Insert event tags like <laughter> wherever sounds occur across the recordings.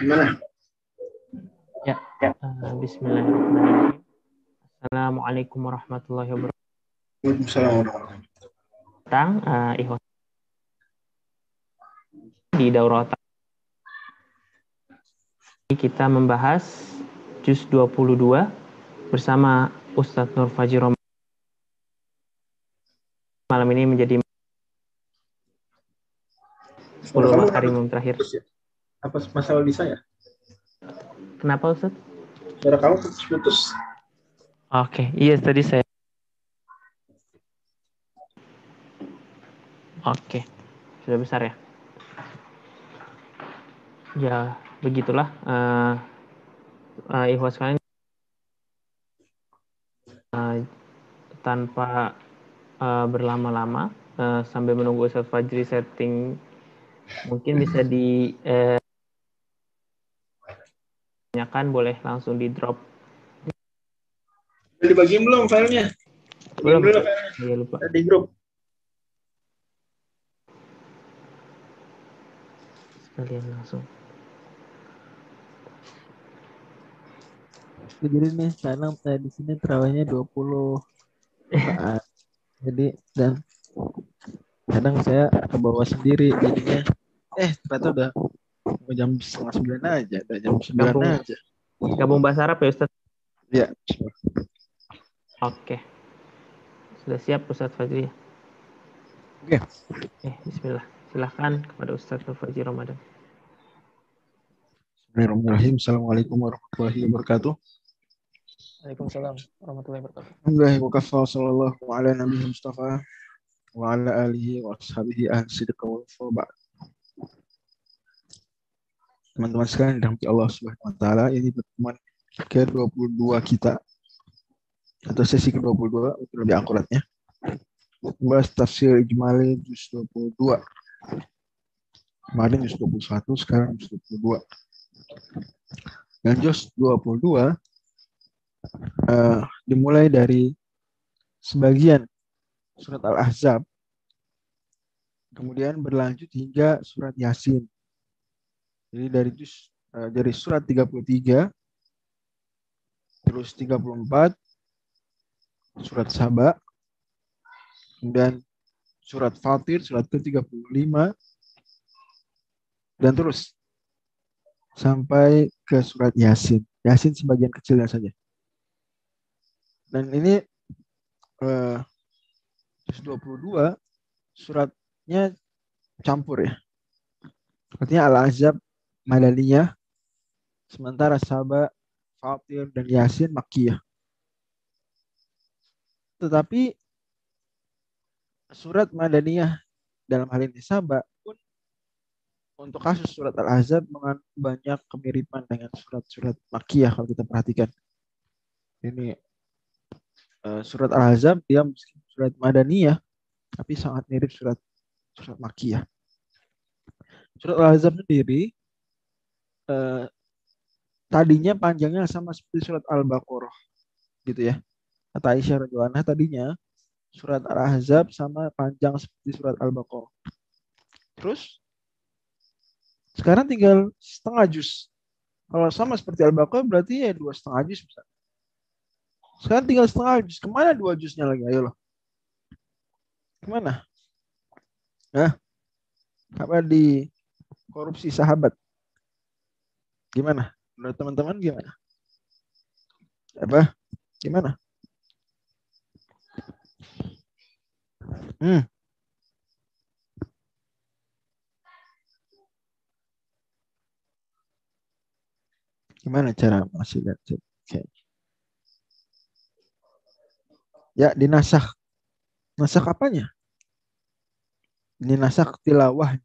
Gimana? Ya, ya. Uh, Bismillahirrahmanirrahim. Assalamualaikum warahmatullahi wabarakatuh. Waalaikumsalam warahmatullahi wabarakatuh. Tentang uh, ikhwan di daurah kita membahas juz 22 bersama Ustadz Nur Fajir malam ini menjadi 10 makarimum terakhir. Ya? Apa masalah di saya? Kenapa Ustaz? Suara kamu putus-putus. Oke, okay. iya tadi saya. Oke, okay. sudah besar ya. Ya, begitulah. Uh, uh, ikhwas kalian uh, tanpa uh, berlama-lama uh, sambil menunggu Ustaz Fajri setting mungkin bisa di uh, tanyakan boleh langsung di drop. Udah dibagiin belum filenya? Belum. belum Iya lupa. Di grup. Sekalian langsung. Jadi nih sekarang saya di sini terawihnya 20 saat. <laughs> Jadi dan kadang saya ke bawah sendiri jadinya eh ternyata udah mau jam setengah sembilan aja, udah jam sembilan Gabung. aja. Gabung bahasa Arab ya Ustaz? Ya. Oke. Sudah siap Ustaz Fajri? Oke. Eh, bismillah. Silahkan kepada Ustaz Fajri Ramadan. Bismillahirrahmanirrahim. Assalamualaikum warahmatullahi wabarakatuh. Waalaikumsalam warahmatullahi wabarakatuh. Alhamdulillah wa kafa sallallahu ala nabi Mustafa wa ala alihi wa ashabihi ahli sidqa wal ba'd. Teman-teman sekalian dirahmati Allah Subhanahu wa taala, ini pertemuan ke-22 kita atau sesi ke-22 untuk lebih akuratnya. Membahas tafsir ijmali juz 22. Kemarin juz 21, sekarang juz 22. Dan juz 22 uh, dimulai dari sebagian surat Al-Ahzab kemudian berlanjut hingga surat Yasin. Jadi dari juz uh, dari surat 33 terus 34 surat Saba kemudian surat Fatir surat ke-35 dan terus sampai ke surat Yasin. Yasin sebagian kecilnya saja. Dan ini eh, 22 suratnya campur ya. Artinya Al-Azab Madaniyah, sementara Saba, Fatir, dan Yasin Makkiyah. Tetapi surat Madaniyah dalam hal ini Saba pun untuk kasus surat Al-Azab mengandung banyak kemiripan dengan surat-surat Makkiyah kalau kita perhatikan. Ini uh, surat Al-Ahzab dia surat Madaniyah tapi sangat mirip surat surat Makkiyah. Surat Al-Ahzab sendiri uh, tadinya panjangnya sama seperti surat Al-Baqarah gitu ya. Kata Aisyah radhiyallahu tadinya surat Al-Ahzab sama panjang seperti surat Al-Baqarah. Terus sekarang tinggal setengah juz. Kalau sama seperti Al-Baqarah berarti ya dua setengah juz bisa. Sekarang tinggal setengah juz. Ke mana dua juznya lagi? Ayo loh. Ke mana? Nah, apa di korupsi sahabat? Gimana? Menurut teman-teman gimana? Apa? Gimana? Hmm. Gimana cara masih lihat? Oke. Okay. Ya, dinasah. Nasah apanya? Ini nasah tilawah.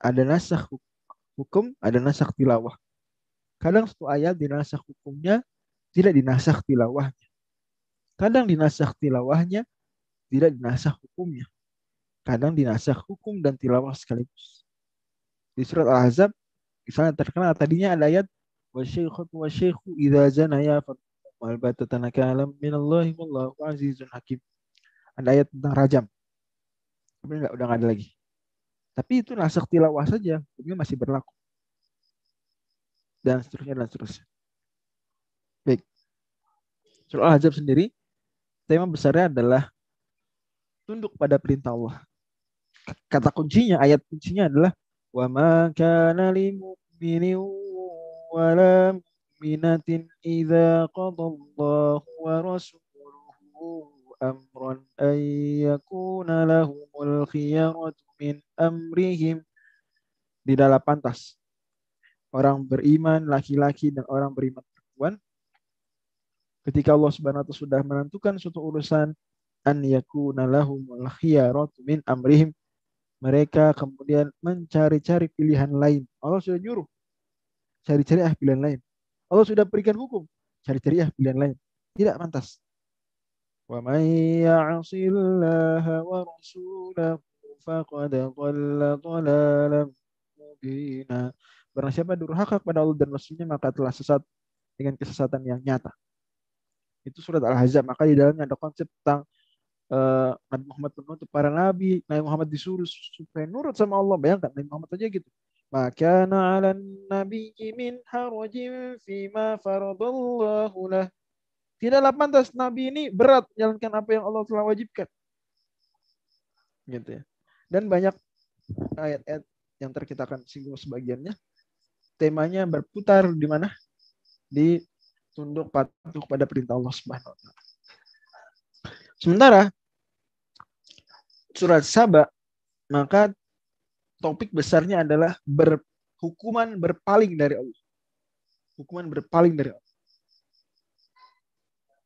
Ada nasah hukum ada nasak tilawah. Kadang satu ayat dinasak hukumnya, tidak dinasak tilawahnya. Kadang dinasak tilawahnya, tidak dinasak hukumnya. Kadang dinasak hukum dan tilawah sekaligus. Di surat Al-Ahzab, misalnya terkenal tadinya ada ayat wasyaikhut wasyaikhu idza zanaya walbatatana kalam minallahi wallahu azizun hakim. Ada ayat tentang rajam. Kemudian enggak udah enggak ada lagi. Tapi itu nasak tilawah saja, ini masih berlaku. Dan seterusnya dan seterusnya. Baik. Surah Al-Ahzab sendiri, tema besarnya adalah tunduk pada perintah Allah. Kata kuncinya, ayat kuncinya adalah wa ma kana lil mu'minin wa la mu'minatin idza qadallahu wa rasuluhu amran ay yakuna lahumul khiyaratu min amrihim dalam pantas orang beriman laki-laki dan orang beriman perempuan ketika Allah Subhanahu wa taala sudah menentukan suatu urusan an yakuna lahumul khiyaratu min amrihim mereka kemudian mencari-cari pilihan lain. Allah sudah nyuruh cari-cari ah pilihan lain. Allah sudah berikan hukum cari-cari ah pilihan lain. Tidak pantas. May ya'sillaha wa rasulahu faqad dhalla dhalalan mubina. Barang siapa durhaka kepada Allah dan Rasulnya maka telah sesat dengan kesesatan yang nyata. Itu surat Al-Ahzab. Maka di dalamnya ada konsep tentang uh, Nabi Muhammad menuntut para nabi, Nabi Muhammad disuruh supaya nurut sama Allah. Bayangkan Nabi Muhammad aja gitu. Maka ala nabi min harajin fima faradallahu lah. Tidaklah pantas Nabi ini berat menjalankan apa yang Allah telah wajibkan. Gitu ya. Dan banyak ayat-ayat yang terkitakan singgung sebagiannya. Temanya berputar di mana? Di tunduk patuh pada perintah Allah Subhanahu wa taala. Sementara surat Saba maka topik besarnya adalah berhukuman berpaling dari Allah. Hukuman berpaling dari Allah.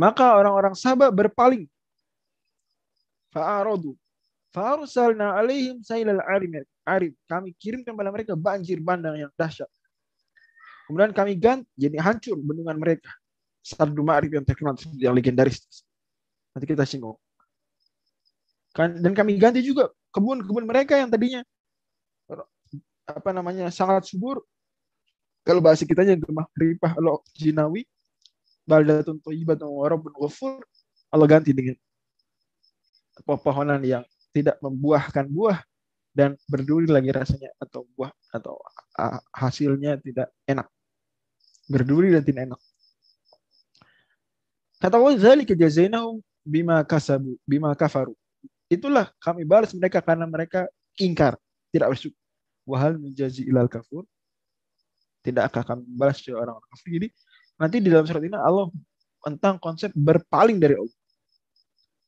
maka orang-orang Sabah berpaling fa'aradu Farsalna alaihim sailal arim. Kami kirimkan kepada mereka banjir bandang yang dahsyat. Kemudian kami ganti jadi hancur bendungan mereka. Sardu Ma'rib yang terkenal yang legendaris. Nanti kita singgung. Kan, dan kami ganti juga kebun-kebun mereka yang tadinya apa namanya sangat subur. Kalau bahasa kita yang gemah ripah lo jinawi baldatun thayyibatun wa rabbun ghafur Allah ganti dengan pepohonan yang tidak membuahkan buah dan berduri lagi rasanya atau buah atau hasilnya tidak enak. Berduri dan tidak enak. Kata Allah, "Dzalika jazainahum bima kasabu, bima kafaru." Itulah kami balas mereka karena mereka ingkar, tidak bersyukur. Wahal menjazi ilal kafur. Tidakkah kami balas orang-orang kafir? Jadi nanti di dalam surat ini Allah tentang konsep berpaling dari Allah.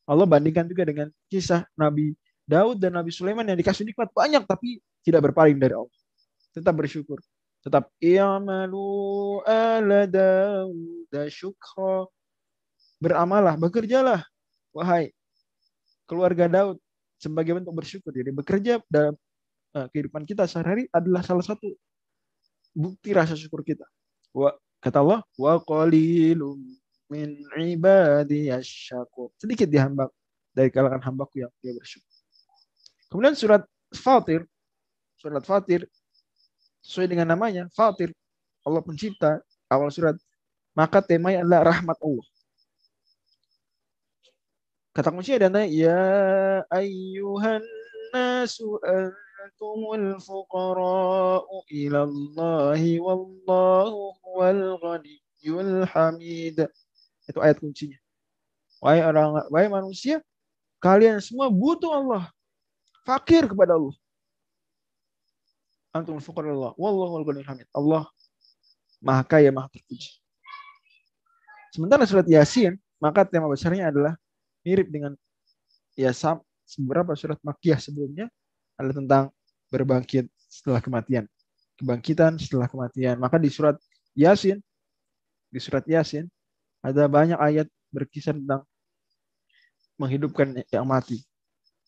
Allah bandingkan juga dengan kisah Nabi Daud dan Nabi Sulaiman yang dikasih nikmat banyak tapi tidak berpaling dari Allah. Tetap bersyukur. Tetap i'malu ala Daud syukra. Beramalah, bekerjalah wahai keluarga Daud sebagai bentuk bersyukur. Jadi bekerja dalam uh, kehidupan kita sehari-hari adalah salah satu bukti rasa syukur kita. Wa, kata Allah, wa qalilum min ibadiyas syakur. Sedikit di hamba dari kalangan hambaku yang dia bersyukur. Kemudian surat Fatir, surat Fatir sesuai dengan namanya, Fatir, Allah pencipta, awal surat, maka temanya adalah rahmat Allah. Kata kunci adalah ya ayyuhan nasu antumul fuqara'u ila Allahi wallahu huwal ghaniyyul hamid. Itu ayat kuncinya. Wahai orang, wahai manusia, kalian semua butuh Allah. Fakir kepada Allah. Antum fuqara Allah. Wallahu al hamid. Allah Maha Kaya, Maha Terpuji. Sementara surat Yasin, maka tema besarnya adalah mirip dengan ya beberapa surat Makkiyah sebelumnya adalah tentang berbangkit setelah kematian. Kebangkitan setelah kematian. Maka di surat Yasin, di surat Yasin ada banyak ayat berkisah tentang menghidupkan yang mati.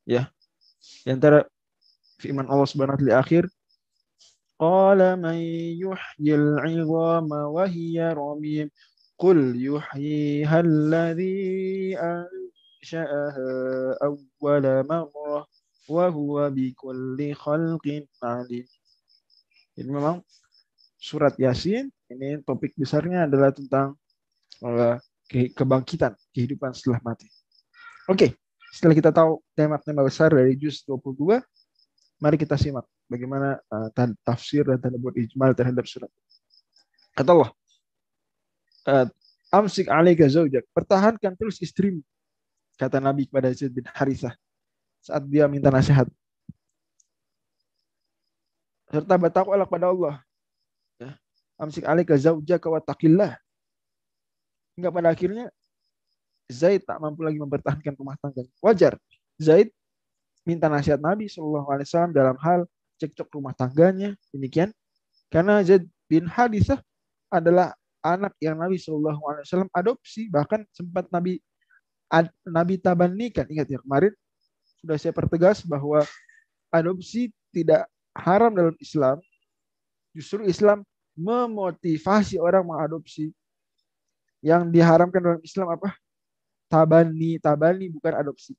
Ya. Di antara firman Allah Subhanahu wa akhir Qala man yuhyil 'idhama wa hiya ramim Qul yuhyiha alladhi ansha'aha awwala marrah wa huwa bikulli khalqin 'alim Jadi memang surat Yasin ini topik besarnya adalah tentang uh, kebangkitan, kehidupan setelah mati. Oke, okay. setelah kita tahu tema-tema besar dari juz 22, mari kita simak bagaimana uh, tafsir dan tanda buat ijmal terhadap surat. Kata Allah, uh, Amsik alaika zaujak, pertahankan terus istrimu. Kata Nabi kepada Zaid bin Harithah saat dia minta nasihat. Serta bertakwalah kepada Allah amsik alika zaujaka wa taqillah. Hingga pada akhirnya Zaid tak mampu lagi mempertahankan rumah tangga. Wajar. Zaid minta nasihat Nabi SAW dalam hal cekcok rumah tangganya. Demikian. Karena Zaid bin Hadisah adalah anak yang Nabi SAW adopsi. Bahkan sempat Nabi Nabi tabanikan. Ingat ya kemarin sudah saya pertegas bahwa adopsi tidak haram dalam Islam. Justru Islam memotivasi orang mengadopsi. Yang diharamkan dalam Islam apa? Tabani, tabani bukan adopsi.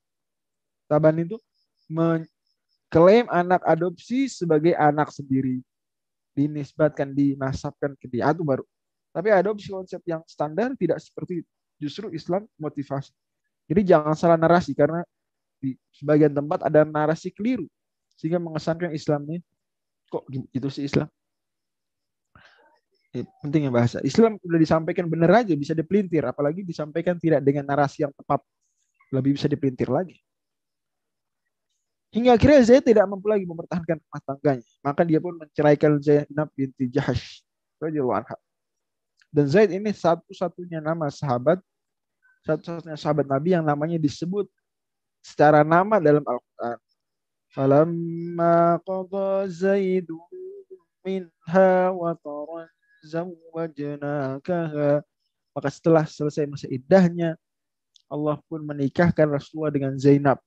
Tabani itu mengklaim anak adopsi sebagai anak sendiri. Dinisbatkan, dinasabkan ke dia itu baru. Tapi adopsi konsep yang standar tidak seperti itu. Justru Islam motivasi. Jadi jangan salah narasi karena di sebagian tempat ada narasi keliru sehingga mengesankan Islam ini kok gitu sih Islam? Pentingnya bahasa. Islam sudah disampaikan benar aja bisa dipelintir, apalagi disampaikan tidak dengan narasi yang tepat, lebih bisa dipelintir lagi. Hingga akhirnya Zaid tidak mampu lagi mempertahankan rumah tangganya, maka dia pun menceraikan Zainab binti Jahash Dan Zaid ini satu-satunya nama sahabat, satu-satunya sahabat Nabi yang namanya disebut secara nama dalam Al-Quran. Falamma qadha Zaidun minha wa zawwajnakaha. Maka setelah selesai masa iddahnya, Allah pun menikahkan Rasulullah dengan Zainab.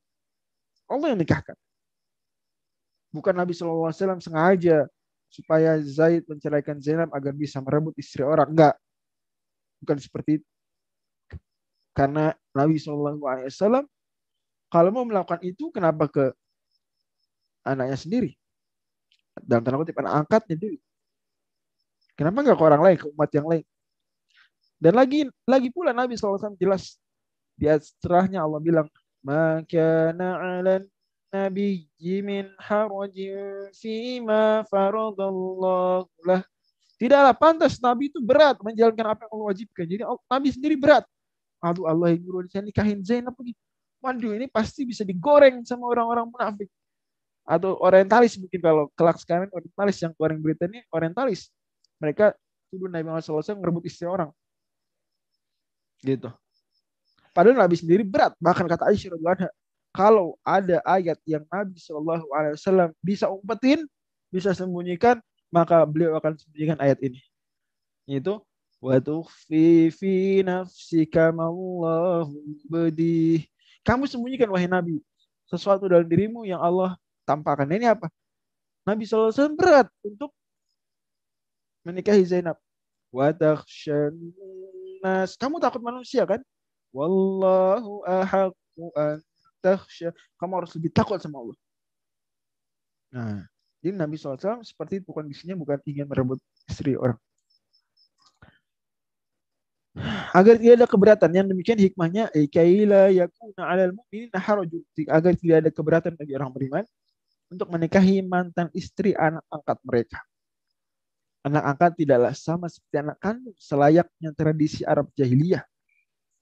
Allah yang nikahkan. Bukan Nabi SAW sengaja supaya Zaid menceraikan Zainab agar bisa merebut istri orang. Enggak. Bukan seperti itu. Karena Nabi SAW kalau mau melakukan itu kenapa ke anaknya sendiri? Dalam tanda kutip anak angkatnya dulu. Kenapa nggak ke orang lain, ke umat yang lain? Dan lagi lagi pula Nabi SAW jelas di setelahnya Allah bilang, maka na'alan nabi min harajin fima lah. Tidaklah pantas Nabi itu berat menjalankan apa yang Allah wajibkan. Jadi Nabi sendiri berat. Aduh Allah yang nyuruh nikahin Zainab lagi. Waduh ini pasti bisa digoreng sama orang-orang munafik. Atau orientalis mungkin kalau kelak sekarang orientalis yang keluarin berita ini orientalis mereka tuduh Nabi Muhammad SAW ngerebut istri orang. Gitu. Padahal Nabi sendiri berat. Bahkan kata Aisyah radhiyallahu kalau ada ayat yang Nabi Shallallahu Alaihi bisa umpetin, bisa sembunyikan, maka beliau akan sembunyikan ayat ini. Itu waktu fi nafsika mallahu bedi. Kamu sembunyikan wahai Nabi sesuatu dalam dirimu yang Allah tampakkan. Ini apa? Nabi SAW berat untuk menikahi Zainab. Wa nas. Kamu takut manusia kan? Wallahu. Kamu harus lebih takut sama Allah. Nah, jadi Nabi SAW seperti itu kondisinya bukan ingin merebut istri orang. Agar tidak ada keberatan. Yang demikian hikmahnya kaila yakuna 'alal mu'minina harajun. Agar tidak ada keberatan bagi orang beriman untuk menikahi mantan istri anak angkat mereka anak angkat tidaklah sama seperti anak kandung selayaknya tradisi Arab jahiliyah.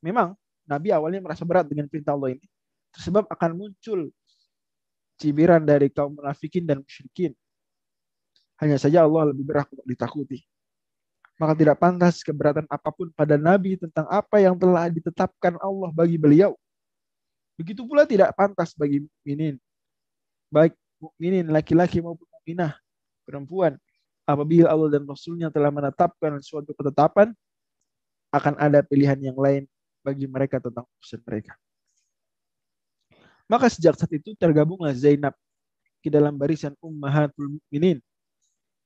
Memang Nabi awalnya merasa berat dengan perintah Allah ini, sebab akan muncul cibiran dari kaum munafikin dan musyrikin. Hanya saja Allah lebih berat untuk ditakuti. Maka tidak pantas keberatan apa pun pada Nabi tentang apa yang telah ditetapkan Allah bagi beliau. Begitu pula tidak pantas bagi mukminin, baik mukminin laki-laki maupun mukminah perempuan apabila Allah dan Rasulnya telah menetapkan suatu ketetapan, akan ada pilihan yang lain bagi mereka tentang urusan mereka. Maka sejak saat itu tergabunglah Zainab ke dalam barisan ummahatul mukminin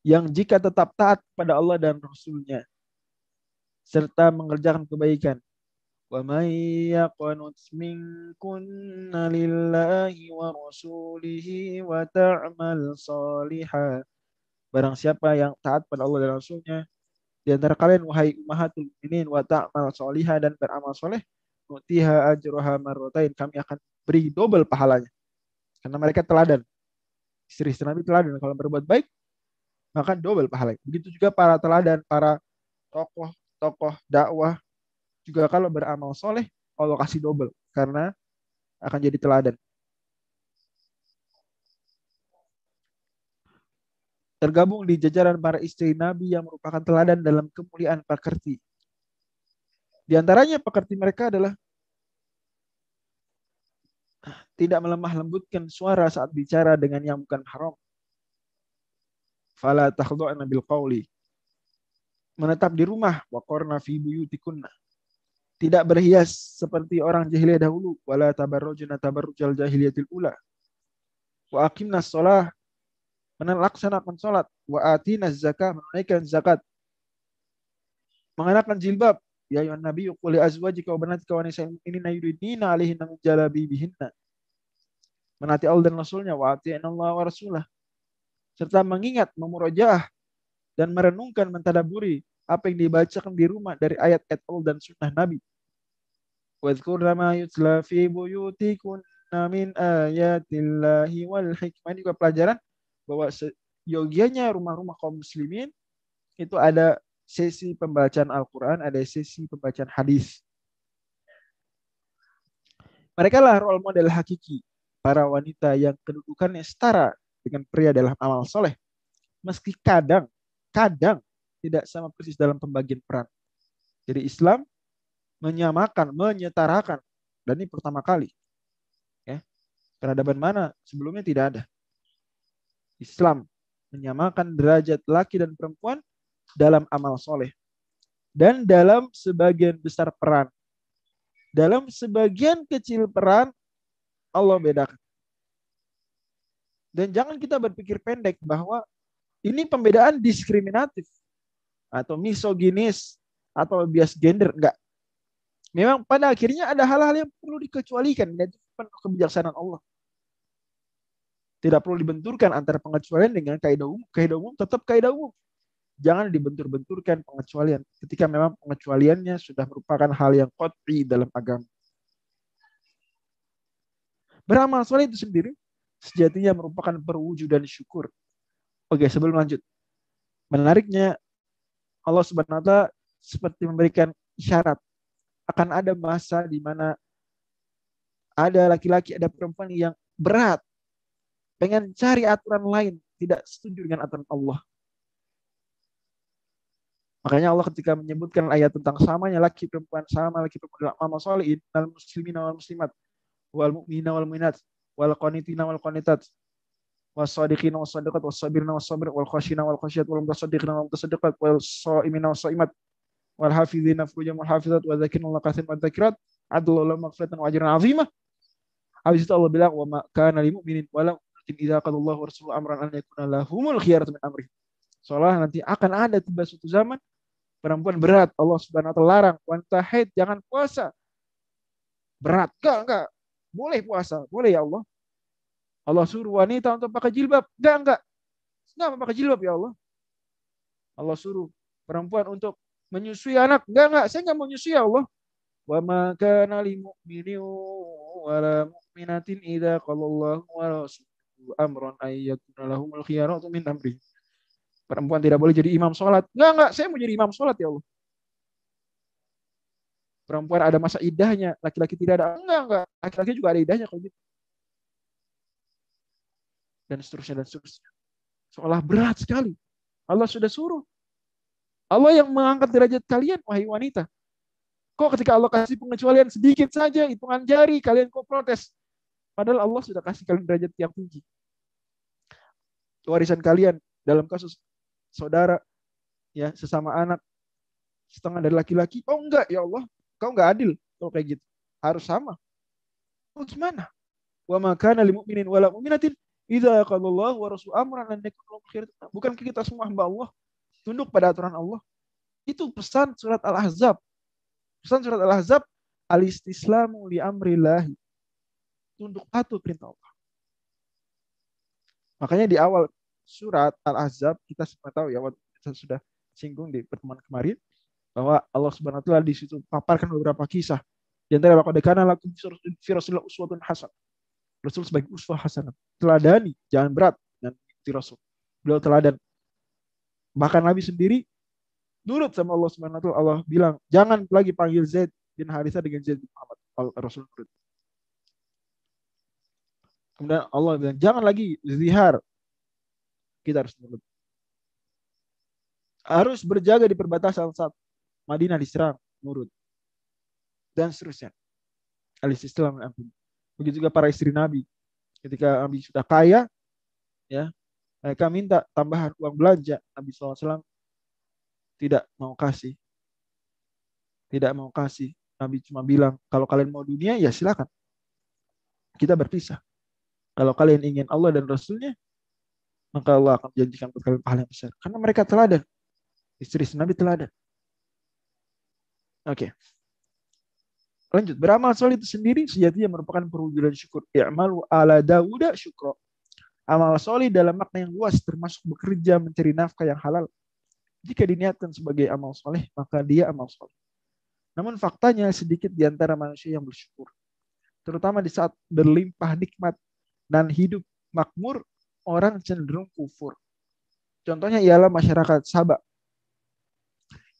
yang jika tetap taat pada Allah dan Rasulnya serta mengerjakan kebaikan. Wa. Barang siapa yang taat pada Allah dan Rasulnya, di antara kalian wahai ummahatul mukminin wa ta'mal salihah dan beramal soleh, nutiha ajruha marratain, kami akan beri double pahalanya. Karena mereka teladan. Istri-istri Nabi teladan kalau berbuat baik, maka double pahala begitu juga para teladan para tokoh tokoh dakwah juga kalau beramal soleh Allah kasih double karena akan jadi teladan. Tergabung di jajaran para istri Nabi yang merupakan teladan dalam kemuliaan pekerti. Di antaranya pekerti mereka adalah tidak melemah lembutkan suara saat bicara dengan yang bukan haram. Fala takhdu'na bil qawli. Menetap di rumah wa qarna fi buyutikunna. Tidak berhias seperti orang jahiliyah dahulu wala tabarrujna tabarrujal jahiliyatil ula. Wa aqimnas shalah melaksanakan salat. Wa atinaz zakah menunaikan zakat. Mengenakan jilbab ya ayuhan nabi qul azwajika wa banatika wa nisa'il mu'minina yuridnina 'alaihinna min jalabibihinna. Menati Allah dan Rasulnya wa ati'na Allah wa rasulah serta mengingat memurojaah dan merenungkan mentadaburi apa yang dibacakan di rumah dari ayat-ayat Allah dan sunnah Nabi Wadhkurna ma yutla fi buyutikunna min ayatillahi wal hikmah. Ini juga pelajaran bahwa yogianya rumah-rumah kaum muslimin itu ada sesi pembacaan Al-Quran, ada sesi pembacaan hadis. Mereka lah role model hakiki para wanita yang kedudukannya setara dengan pria dalam amal soleh. Meski kadang, kadang tidak sama persis dalam pembagian peran. Jadi Islam menyamakan, menyetarakan. Dan ini pertama kali. Ya. Peradaban mana sebelumnya tidak ada. Islam menyamakan derajat laki dan perempuan dalam amal soleh. Dan dalam sebagian besar peran. Dalam sebagian kecil peran, Allah bedakan. Dan jangan kita berpikir pendek bahwa ini pembedaan diskriminatif atau misoginis atau bias gender. Enggak memang pada akhirnya ada hal-hal yang perlu dikecualikan dan kebijaksanaan Allah. Tidak perlu dibenturkan antara pengecualian dengan kaidah umum. Kaidah umum tetap kaidah umum. Jangan dibentur-benturkan pengecualian ketika memang pengecualiannya sudah merupakan hal yang qat'i dalam agama. Beramal soleh itu sendiri sejatinya merupakan perwujudan syukur. Oke, sebelum lanjut. Menariknya Allah Subhanahu wa taala seperti memberikan isyarat akan ada masa di mana ada laki-laki, ada perempuan yang berat, pengen cari aturan lain, tidak setuju dengan aturan Allah. Makanya Allah ketika menyebutkan ayat tentang samanya laki perempuan sama laki perempuan dalam amal muslimin wal muslimat wal mu'minina wal mu'minat wal qanitina wal qanitat. Wasadiqina wasadiqat wasabirina wasabir wal khashina wal khashiyat wal mutasaddiqina wal mutasaddiqat wal saimina wasaimat wal hafizina fujum wal hafizat wa dzakirna Allah katsiran wa dzakirat adlu lahum maghfiratan wa ajran azima habis itu Allah bilang wa ma kana lil mu'minin walau idza qadallahu wa rasuluhu amran an yakuna lahumul khiyaratu min amri. Seolah nanti akan ada tiba suatu zaman perempuan berat Allah Subhanahu wa taala larang wanita haid jangan puasa. Berat. Enggak enggak. Boleh puasa. Boleh ya Allah. Allah suruh wanita untuk pakai jilbab. Enggak enggak. Kenapa pakai jilbab ya Allah? Allah suruh perempuan untuk menyusui anak. Enggak, enggak. Saya enggak mau nyusui ya Allah. Wa ma kana lil mu'minin wa la mu'minatin idza qala Allah wa rasuluhu amran lahumul khiyaratu min amri. Perempuan tidak boleh jadi imam sholat. Enggak, enggak. Saya mau jadi imam sholat ya Allah. Perempuan ada masa idahnya, laki-laki tidak ada. Enggak, enggak. Laki-laki juga ada idahnya kalau gitu. Dan seterusnya dan seterusnya. Seolah berat sekali. Allah sudah suruh. Allah yang mengangkat derajat kalian, wahai wanita. Kok ketika Allah kasih pengecualian sedikit saja, hitungan jari, kalian kok protes? Padahal Allah sudah kasih kalian derajat yang tinggi. Warisan kalian dalam kasus saudara, ya sesama anak, setengah dari laki-laki. Oh enggak, ya Allah, kau enggak adil kalau kayak gitu. Harus sama. Oh gimana? Wa makana lil mu'minin wala mu'minatin Idza qalallahu wa rasul amran lan yakun Bukan kita semua hamba Allah tunduk pada aturan Allah? Itu pesan surat Al-Ahzab. Pesan surat Al-Ahzab al-istislamu li amrillah. Tunduk patuh perintah Allah. Makanya di awal surat Al-Ahzab kita semua tahu ya kita sudah singgung di pertemuan kemarin bahwa Allah Subhanahu wa taala di situ paparkan beberapa kisah. Di antara laqad kana lakum fi Rasulillah uswatun hasan. Rasul sebagai uswah hasanah. Teladani, jangan berat dan di Rasul. Beliau teladan. Bahkan Nabi sendiri nurut sama Allah Subhanahu wa taala. Allah bilang, "Jangan lagi panggil Zaid bin Haritha dengan Zaid bin Muhammad." Rasul nurut. Kemudian Allah bilang, "Jangan lagi zihar." Kita harus nurut. Harus berjaga di perbatasan saat Madinah diserang, nurut. Dan seterusnya. Al-Islam ampun. Begitu juga para istri Nabi. Ketika Nabi sudah kaya, ya mereka minta tambahan uang belanja. Nabi SAW tidak mau kasih. Tidak mau kasih. Nabi cuma bilang, kalau kalian mau dunia, ya silakan. Kita berpisah. Kalau kalian ingin Allah dan Rasulnya, maka Allah akan menjanjikan buat kalian pahala yang besar. Karena mereka teladan. Istri Nabi teladan. Oke. Okay. Lanjut, beramal soleh itu sendiri sejatinya merupakan perwujudan syukur. I'malu ala Dawuda syukro. Amal soleh dalam makna yang luas termasuk bekerja mencari nafkah yang halal. Jika diniatkan sebagai amal soleh, maka dia amal soleh. Namun faktanya sedikit di antara manusia yang bersyukur. Terutama di saat berlimpah nikmat dan hidup makmur, orang cenderung kufur. Contohnya ialah masyarakat Sabah.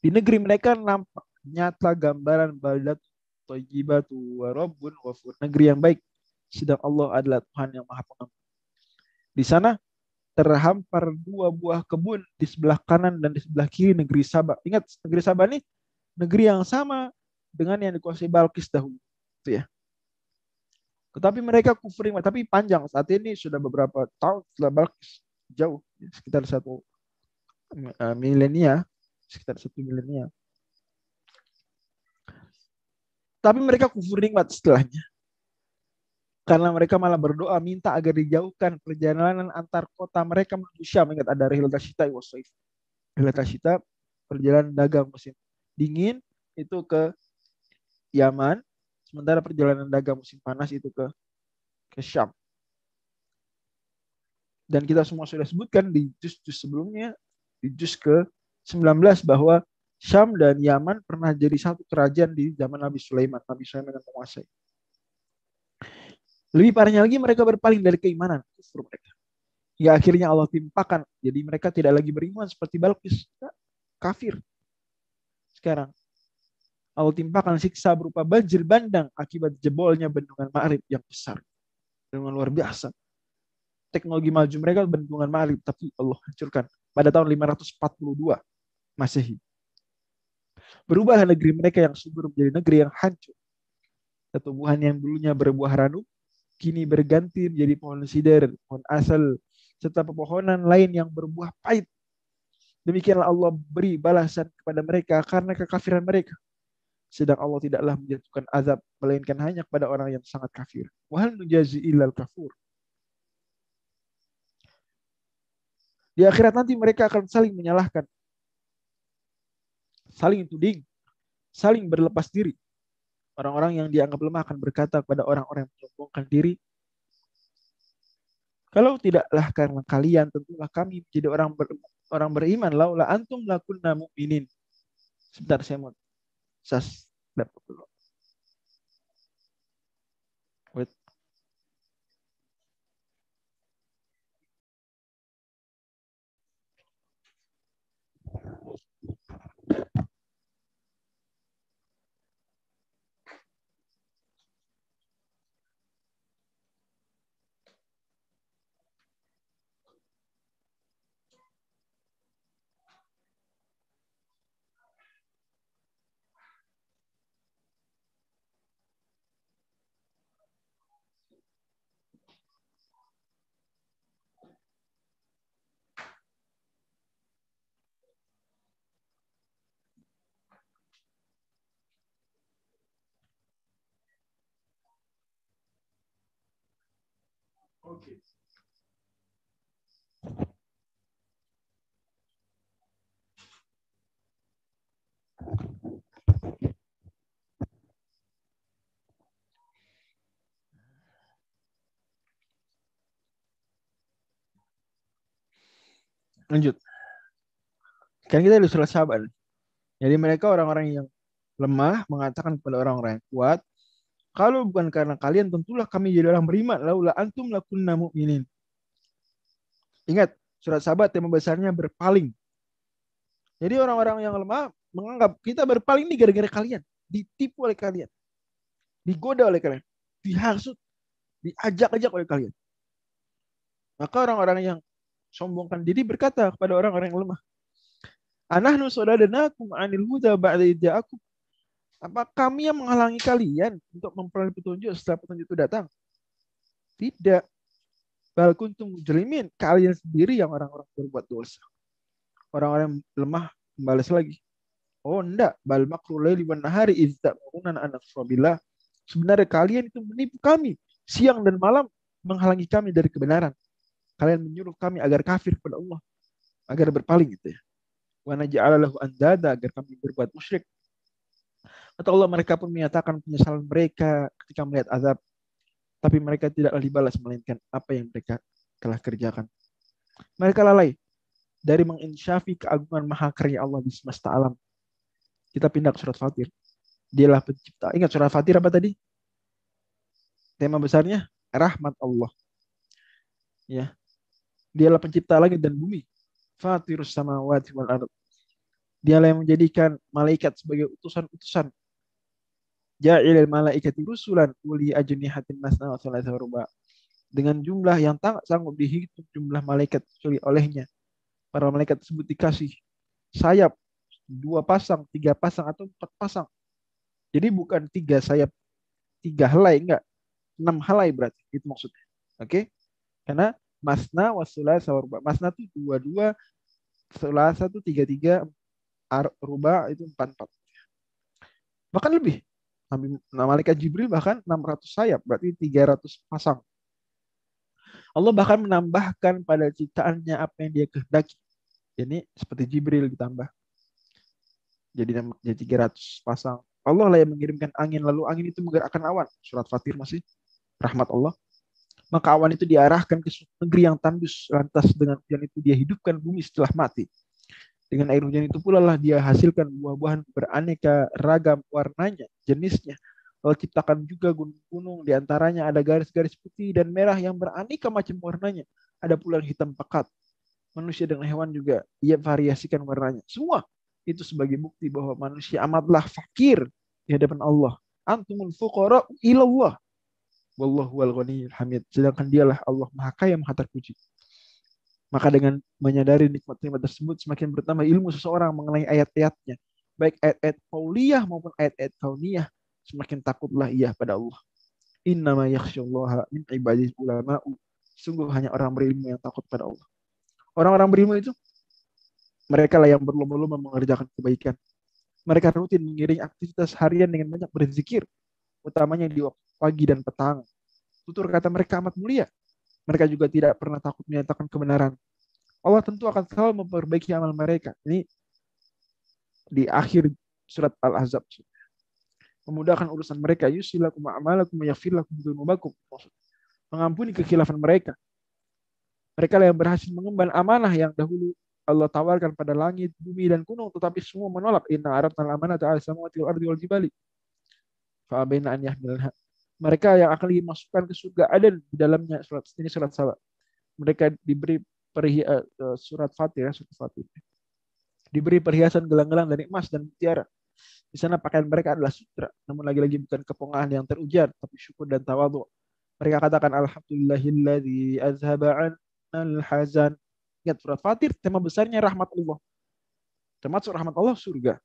Di negeri mereka nampak nyata gambaran baldat thayyibatu wa rabbun wafur. Negeri yang baik. Sedang Allah adalah Tuhan yang maha pengampun. Di sana terhampar dua buah kebun di sebelah kanan dan di sebelah kiri negeri Sabah. Ingat, negeri Sabah ini negeri yang sama dengan yang dikuasai Balkis dahulu. Itu ya. Tetapi mereka kufur tapi panjang. Saat ini sudah beberapa tahun setelah Balkis jauh, sekitar satu uh, milenia, sekitar satu milenia. Tapi mereka kufur nikmat setelahnya. Karena mereka malah berdoa minta agar dijauhkan perjalanan antar kota mereka menuju Syam. Ingat ada Rihlata Syita Wasaif. Rihlata Syita perjalanan dagang musim dingin itu ke Yaman. Sementara perjalanan dagang musim panas itu ke ke Syam. Dan kita semua sudah sebutkan di juz-juz sebelumnya, di juz ke 19 bahwa Syam dan Yaman pernah jadi satu kerajaan di zaman Nabi Sulaiman. Nabi Sulaiman yang menguasai. Lebih parahnya lagi mereka berpaling dari keimanan kufur mereka. Ya akhirnya Allah timpakan. Jadi mereka tidak lagi beriman seperti Balkis. Kafir. Sekarang. Allah timpakan siksa berupa banjir bandang akibat jebolnya bendungan Ma'rib yang besar. Dengan luar biasa. Teknologi maju mereka bendungan Ma'rib. Tapi Allah hancurkan. Pada tahun 542 Masehi. Berubahlah negeri mereka yang subur menjadi negeri yang hancur. Tumbuhan yang dulunya berbuah ranum, kini berganti menjadi pohon sider, pohon asal, serta pepohonan lain yang berbuah pahit. Demikianlah Allah beri balasan kepada mereka karena kekafiran mereka. Sedang Allah tidaklah menjatuhkan azab, melainkan hanya kepada orang yang sangat kafir. Wahal nujazi illal kafur. Di akhirat nanti mereka akan saling menyalahkan saling tuding, saling berlepas diri. Orang-orang yang dianggap lemah akan berkata kepada orang-orang yang menyombongkan diri, kalau tidaklah karena kalian, tentulah kami menjadi orang ber, orang beriman. Laulah antum lakunna mu'minin. Sebentar saya mau sas dapat dulu. Lanjut. Kan kita di sabar. Jadi mereka orang-orang yang lemah mengatakan kepada orang-orang yang kuat, kalau bukan karena kalian tentulah kami jadi orang beriman. Laula antum lakunna mu'minin. Ingat, surat sahabat tema besarnya berpaling. Jadi orang-orang yang lemah menganggap kita berpaling ini gara-gara kalian. Ditipu oleh kalian. Digoda oleh kalian. Dihasut. Diajak-ajak oleh kalian. Maka orang-orang yang sombongkan diri berkata kepada orang-orang yang lemah. Anahnu sodadanakum anil huda ba'da aku. Apa kami yang menghalangi kalian untuk memperoleh petunjuk setelah petunjuk itu datang? Tidak. Bal kuntum jelimin. Kalian sendiri yang orang-orang berbuat dosa. Orang-orang lemah membalas lagi. Oh enggak. Bal makru laili wan nahari izda anak sabillah. Sebenarnya kalian itu menipu kami. Siang dan malam menghalangi kami dari kebenaran. Kalian menyuruh kami agar kafir kepada Allah. Agar berpaling gitu ya. Wa naja'ala andada agar kami berbuat musyrik Kata Allah mereka pun menyatakan penyesalan mereka ketika melihat azab. Tapi mereka tidak dibalas melainkan apa yang mereka telah kerjakan. Mereka lalai dari menginsyafi keagungan maha karya Allah di semesta alam. Kita pindah ke surat Fatir. Dialah pencipta. Ingat surat Fatir apa tadi? Tema besarnya rahmat Allah. Ya. Dialah pencipta langit dan bumi. Fatirus samawati wal ard. Dialah yang menjadikan malaikat sebagai utusan-utusan ja'ilal malaikati rusulan uli ajnihatin masna wa thalatha ruba. Dengan jumlah yang tak sanggup dihitung jumlah malaikat kecuali olehnya. Para malaikat tersebut dikasih sayap dua pasang, tiga pasang atau empat pasang. Jadi bukan tiga sayap, tiga helai enggak, enam helai berarti itu maksudnya. Oke? Okay? Karena masna wasula sawarba. Masna itu dua dua, sulasa itu tiga tiga, ruba itu empat empat. Bahkan lebih. Nabi malaikat Jibril bahkan 600 sayap, berarti 300 pasang. Allah bahkan menambahkan pada ciptaannya apa yang dia kehendaki. Jadi seperti Jibril ditambah. Jadi jadi 300 pasang. Allah lah yang mengirimkan angin, lalu angin itu menggerakkan awan. Surat Fatir masih rahmat Allah. Maka awan itu diarahkan ke negeri yang tandus, lantas dengan hujan itu dia hidupkan bumi setelah mati. Dengan air hujan itu pula lah dia hasilkan buah-buahan beraneka ragam warnanya, jenisnya. Lalu ciptakan juga gunung-gunung, di antaranya ada garis-garis putih dan merah yang beraneka macam warnanya. Ada pula yang hitam pekat. Manusia dan hewan juga ia variasikan warnanya. Semua itu sebagai bukti bahwa manusia amatlah fakir di hadapan Allah. Antumul fuqara ilallah. Wallahu wal hamid. Sedangkan dialah Allah Maha Kaya Maha Terpuji. Maka dengan menyadari nikmat-nikmat tersebut semakin bertambah ilmu seseorang mengenai ayat-ayatnya. Baik ayat-ayat kauliyah maupun ayat-ayat kauniyah. Semakin takutlah ia pada Allah. Innama yakhsyallaha min ibadih ulama'u. Sungguh hanya orang berilmu yang takut pada Allah. Orang-orang berilmu itu mereka lah yang berlomba-lomba mengerjakan kebaikan. Mereka rutin mengiring aktivitas harian dengan banyak berzikir, utamanya di waktu pagi dan petang. Tutur kata mereka amat mulia. Mereka juga tidak pernah takut menyatakan kebenaran. Allah tentu akan selalu memperbaiki amal mereka. Ini di akhir surat Al-Ahzab. Memudahkan urusan mereka. Yusilakum a'malakum yaghfirlakum dzunubakum. Mengampuni kekhilafan mereka. Mereka yang berhasil mengemban amanah yang dahulu Allah tawarkan pada langit, bumi, dan gunung, tetapi semua menolak. Inna aratna al-amanata ala samawati wal ardi wal jibali. Fa'abaina an yahmilha mereka yang akan dimasukkan ke surga ada di dalamnya surat ini surat sahabat. Mereka diberi perhiasan uh, surat Fatir ya, surat Fatir. Diberi perhiasan gelang-gelang dari emas dan mutiara. Di sana pakaian mereka adalah sutra, namun lagi-lagi bukan kepongahan yang terujar, tapi syukur dan tawadhu. Mereka katakan alhamdulillahilladzi azhaba al hazan. Ingat surat Fatir tema besarnya rahmat Allah. Termasuk rahmat Allah surga.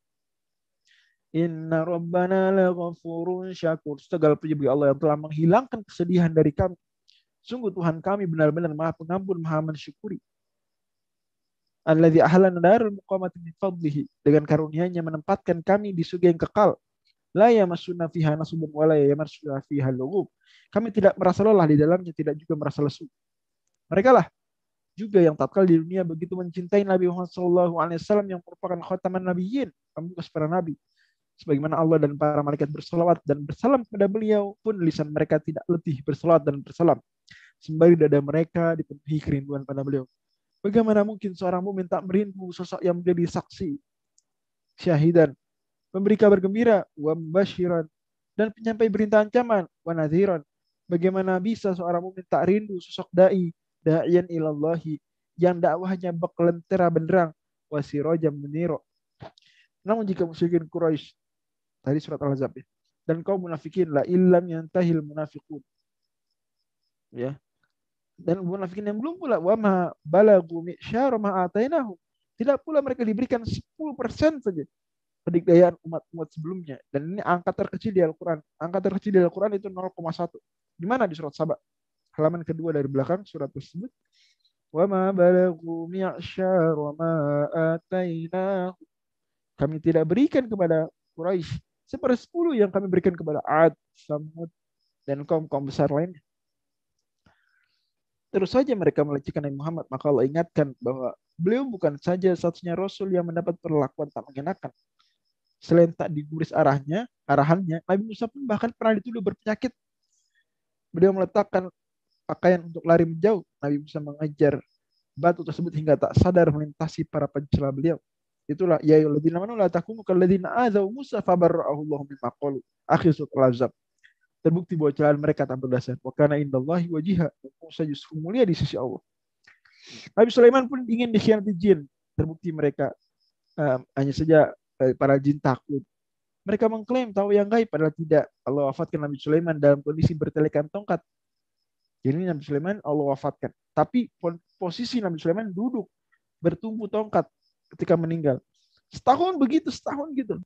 Inna rabbana laghafurun syakur. Segala puji bagi Allah yang telah menghilangkan kesedihan dari kami. Sungguh Tuhan kami benar-benar maha pengampun, maha mensyukuri. Alladzi ahlana darul muqamati min fadlihi. Dengan karunia-Nya menempatkan kami di surga yang kekal. La yamassuna fiha nasubun wa la yamassuna fiha lughub. Kami tidak merasa lelah di dalamnya, tidak juga merasa lesu. Mereka lah juga yang tatkala di dunia begitu mencintai Nabi Muhammad SAW yang merupakan khataman nabiyyin, pembuka para nabi sebagaimana Allah dan para malaikat bersolawat dan bersalam kepada beliau pun lisan mereka tidak letih bersolawat dan bersalam sembari dada mereka dipenuhi kerinduan pada beliau Bagaimana mungkin seorang mukmin tak merindu sosok yang menjadi saksi, syahidan, memberi kabar gembira, wa mubashiran, dan penyampai berita ancaman, wa nadhiran. Bagaimana bisa seorang mukmin tak rindu sosok dai, da'iyan ilallahi, yang dakwahnya bekelentera benderang, wa sirajam meniro. Namun jika musyrikin Quraisy tadi surat Al-Ahzab ya, dan kaum munafikin la illam yantahil munafiqun. Ya, dan munafikin yang belum pula wa ma balagu mi'syar ma. Tidak pula mereka diberikan 10% saja kedikdayaan umat-umat sebelumnya. Dan ini angka terkecil di Al-Quran. Angka terkecil di Al-Quran itu 0,1. Di mana di surat Sabah? Halaman kedua dari belakang surat tersebut. Ma balagu mi'syar ma atainahu. Kami tidak berikan kepada Quraisy sepersepuluh yang kami berikan kepada Ad, Samud, dan kaum-kaum besar lainnya. Terus saja mereka melecehkan Nabi Muhammad. Maka Allah ingatkan bahwa beliau bukan saja satunya Rasul yang mendapat perlakuan tak mengenakan. Selain tak diguris arahnya, arahannya, Nabi Musa pun bahkan pernah dituduh berpenyakit. Beliau meletakkan pakaian untuk lari menjauh. Nabi Musa mengajar batu tersebut hingga tak sadar melintasi para pencela beliau. Itulah ya ayyuhalladzina amanu la takunu kalladzina adzau Musa fabarra'ahu Allah mimma qalu. Akhir surat Al-Ahzab terbukti bahwa celaan mereka tanpa dasar. Wa kana indallahi wajiha. Musa justru mulia di sisi Allah. Nabi Sulaiman pun ingin dikhianati jin. Terbukti mereka uh, hanya saja uh, para jin takut. Mereka mengklaim tahu yang gaib padahal tidak. Allah wafatkan Nabi Sulaiman dalam kondisi bertelekan tongkat. Jadi Nabi Sulaiman Allah wafatkan. Tapi posisi Nabi Sulaiman duduk bertumpu tongkat ketika meninggal. Setahun begitu, setahun gitu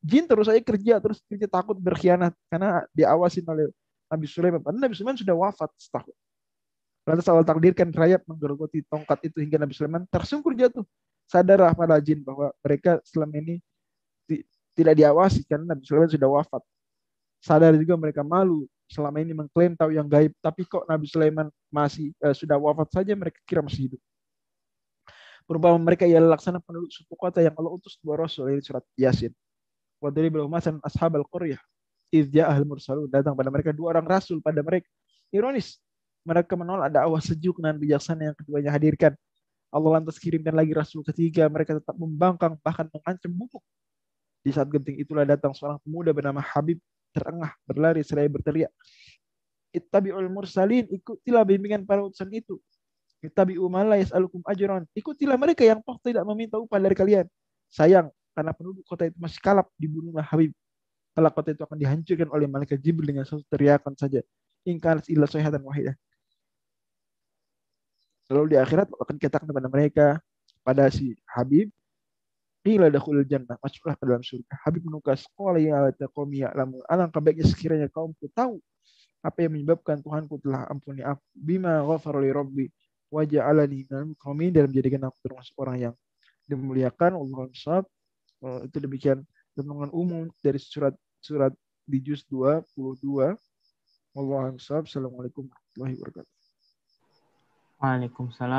jin terus saja kerja terus kerja takut berkhianat karena diawasin oleh Nabi Sulaiman. Padahal Nabi Sulaiman sudah wafat setahun. Lantas Allah takdirkan rayap menggerogoti tongkat itu hingga Nabi Sulaiman tersungkur jatuh. Sadarlah para jin bahwa mereka selama ini tidak diawasi karena Nabi Sulaiman sudah wafat. Sadar juga mereka malu selama ini mengklaim tahu yang gaib, tapi kok Nabi Sulaiman masih uh, sudah wafat saja mereka kira masih hidup. Perubahan mereka ialah laksana penduduk suku kota yang Allah utus dua rasul ini surat Yasin. Wa daribul masan ashabal qaryah idh ja'ahal mursalun datang pada mereka dua orang rasul pada mereka. Ironis mereka menolak dakwah sejuk dan bijaksana yang keduanya hadirkan. Allah lantas kirimkan lagi rasul ketiga mereka tetap membangkang bahkan mengancam bubuk. Di saat genting itulah datang seorang pemuda bernama Habib terengah berlari seraya berteriak ittabi'ul mursalin ikutilah bimbingan para utusan itu ittabi'u ma la yas'alukum ajran ikutilah mereka yang toh tidak meminta upah dari kalian sayang karena penduduk kota itu masih kalap dibunuhlah Habib. Kalau kota itu akan dihancurkan oleh malaikat Jibril dengan satu teriakan saja. Ingkar illa dan wahidah. Lalu di akhirat akan dikatakan kepada mereka pada si Habib Qila dakhulul jannah, masuklah ke dalam surga. Habib menukas, qala ya taqomi ya'lamu. Alangkah baiknya sekiranya kaumku tahu apa yang menyebabkan Tuhanku telah ampuni aku. Bima ghafara li rabbi wa ja'alani minal mukramin dan menjadikan aku termasuk orang yang dimuliakan. Allah Uh, itu demikian renungan umum dari surat surat di juz 22. Wallahualam. Assalamualaikum warahmatullahi wabarakatuh. Waalaikumsalam.